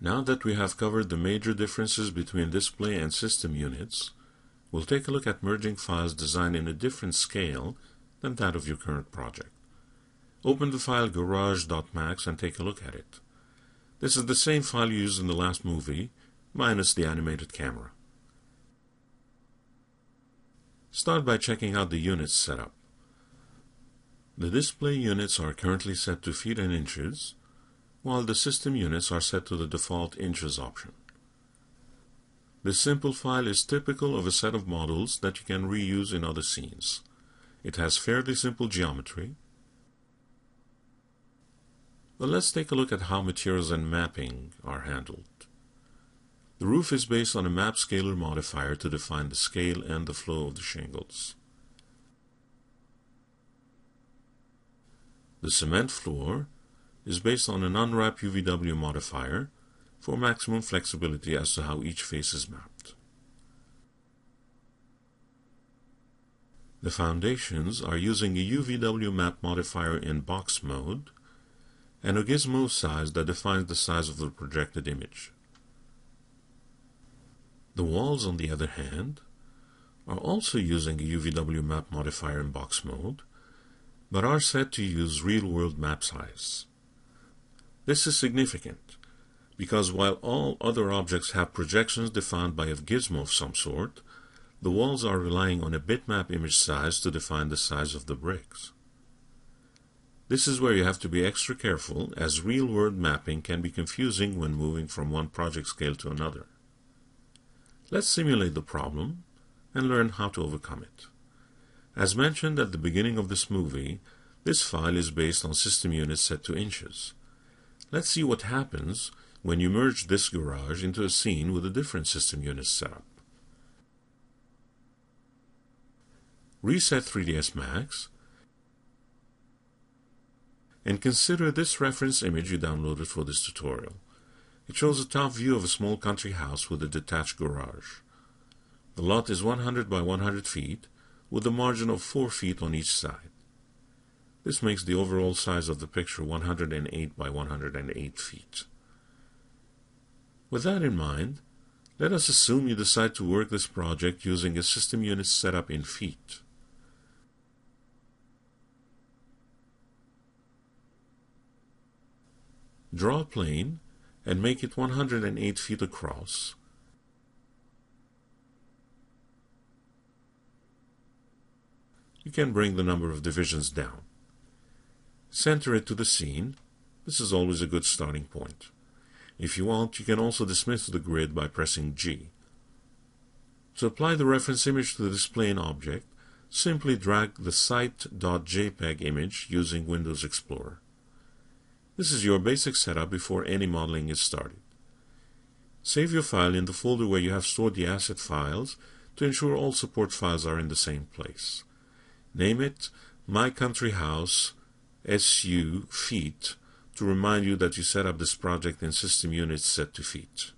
Now that we have covered the major differences between display and system units, we'll take a look at merging files designed in a different scale than that of your current project. Open the file garage.max and take a look at it. This is the same file used in the last movie, minus the animated camera. Start by checking out the units setup. The display units are currently set to feet and inches, while the system units are set to the default inches option. This simple file is typical of a set of models that you can reuse in other scenes. It has fairly simple geometry. But let's take a look at how materials and mapping are handled. The roof is based on a MapScaler modifier to define the scale and the flow of the shingles. The cement floor is based on an unwrap UVW modifier for maximum flexibility as to how each face is mapped. The foundations are using a UVW map modifier in box mode and a gizmo size that defines the size of the projected image. The walls, on the other hand, are also using a UVW map modifier in box mode, but are set to use real-world map size. This is significant because while all other objects have projections defined by a gizmo of some sort, the walls are relying on a bitmap image size to define the size of the bricks. This is where you have to be extra careful as real-world mapping can be confusing when moving from one project scale to another. Let's simulate the problem and learn how to overcome it. As mentioned at the beginning of this movie, this file is based on system units set to inches. Let's see what happens when you merge this garage into a scene with a different system unit setup. Reset 3ds Max and consider this reference image you downloaded for this tutorial. It shows a top view of a small country house with a detached garage. The lot is 100 by 100 feet with a margin of 4 feet on each side. This makes the overall size of the picture 108 by 108 feet. With that in mind, let us assume you decide to work this project using a system unit setup in feet. Draw a plane and make it 108 feet across. You can bring the number of divisions down. Center it to the scene. This is always a good starting point. If you want, you can also dismiss the grid by pressing G. To apply the reference image to the display displaying object, simply drag the site.jpg image using Windows Explorer. This is your basic setup before any modeling is started. Save your file in the folder where you have stored the asset files to ensure all support files are in the same place. Name it My Country House SU feet to remind you that you set up this project in system units set to feet.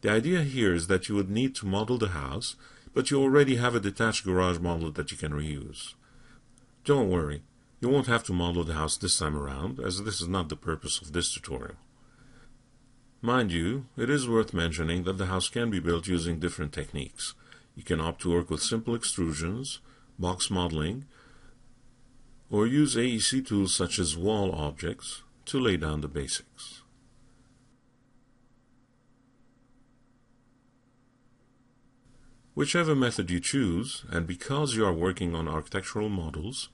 The idea here is that you would need to model the house, but you already have a detached garage model that you can reuse. Don't worry, you won't have to model the house this time around, as this is not the purpose of this tutorial. Mind you, it is worth mentioning that the house can be built using different techniques. You can opt to work with simple extrusions, box modeling, or use AEC tools such as wall objects to lay down the basics. Whichever method you choose, and because you are working on architectural models,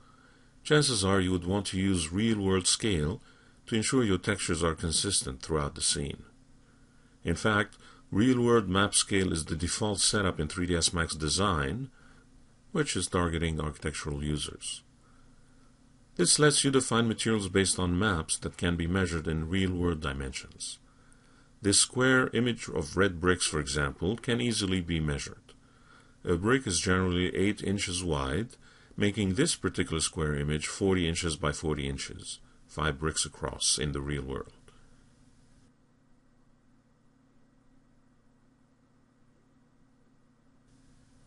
chances are you would want to use real-world scale to ensure your textures are consistent throughout the scene. In fact, real-world map scale is the default setup in 3ds Max Design, which is targeting architectural users. This lets you define materials based on maps that can be measured in real-world dimensions. This square image of red bricks, for example, can easily be measured. A brick is generally 8 inches wide, making this particular square image 40 inches by 40 inches, 5 bricks across in the real world.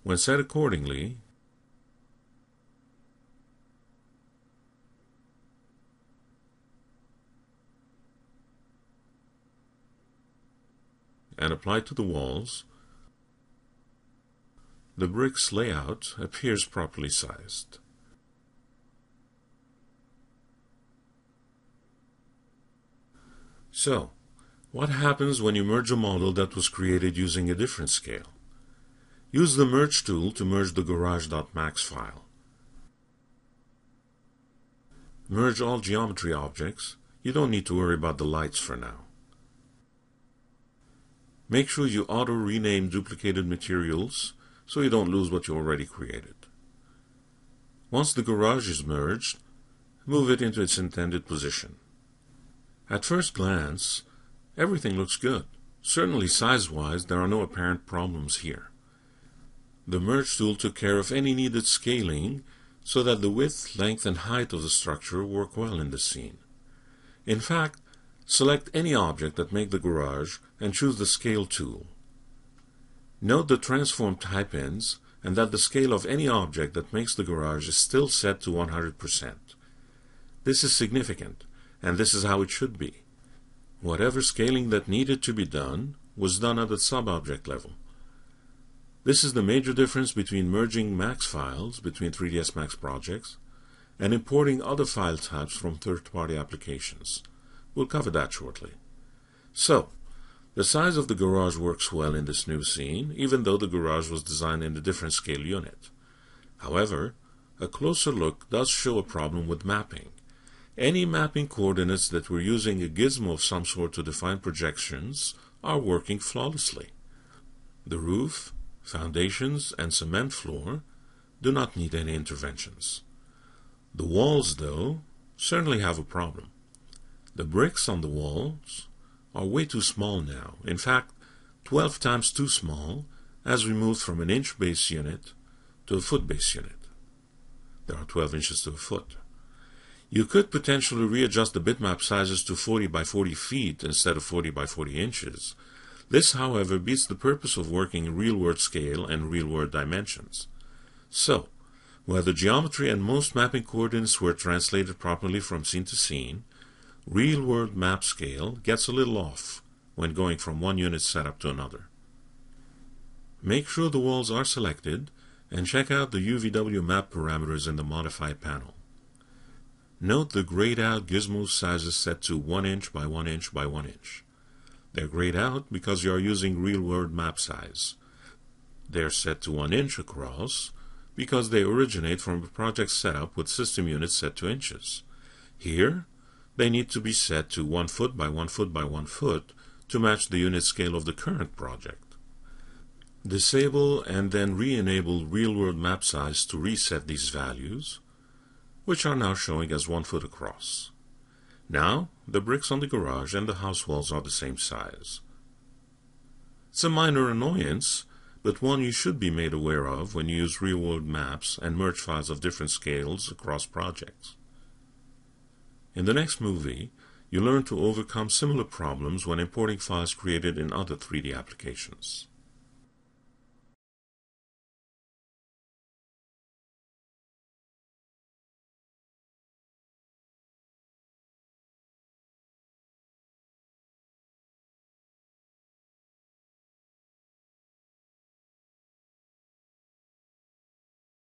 When set accordingly, and applied to the walls, the brick's layout appears properly sized. So, what happens when you merge a model that was created using a different scale? Use the Merge tool to merge the garage.max file. Merge all geometry objects. You don't need to worry about the lights for now. Make sure you auto-rename duplicated materials so you don't lose what you already created. Once the garage is merged, move it into its intended position. At first glance, everything looks good. Certainly size-wise, there are no apparent problems here. The Merge tool took care of any needed scaling so that the width, length, and height of the structure work well in the scene. In fact, select any object that make the garage and choose the Scale tool. Note the transform type-ins and that the scale of any object that makes the garage is still set to 100%. This is significant, and this is how it should be. Whatever scaling that needed to be done was done at the sub-object level. This is the major difference between merging Max files between 3ds Max projects and importing other file types from third-party applications. We'll cover that shortly. So, the size of the garage works well in this new scene, even though the garage was designed in a different scale unit. However, a closer look does show a problem with mapping. Any mapping coordinates that we're using a gizmo of some sort to define projections are working flawlessly. The roof, foundations, and cement floor do not need any interventions. The walls, though, certainly have a problem. The bricks on the walls are way too small now. In fact, 12 times too small as we moved from an inch base unit to a foot base unit. There are 12 inches to a foot. You could potentially readjust the bitmap sizes to 40 by 40 feet instead of 40 by 40 inches, this, however, beats the purpose of working in real-world scale and real-world dimensions. So, where the geometry and most mapping coordinates were translated properly from scene to scene, real-world map scale gets a little off when going from one unit setup to another. Make sure the walls are selected and check out the UVW map parameters in the Modify panel. Note the grayed out gizmo sizes set to 1 inch by 1 inch by 1 inch. They're grayed out because you are using real-world map size. They're set to 1 inch across because they originate from a project setup with system units set to inches. Here, they need to be set to 1 foot by 1 foot by 1 foot to match the unit scale of the current project. Disable and then re-enable real-world map size to reset these values, which are now showing as 1 foot across. Now, the bricks on the garage and the house walls are the same size. It's a minor annoyance, but one you should be made aware of when you use real-world maps and merge files of different scales across projects. In the next movie, you learn to overcome similar problems when importing files created in other 3D applications.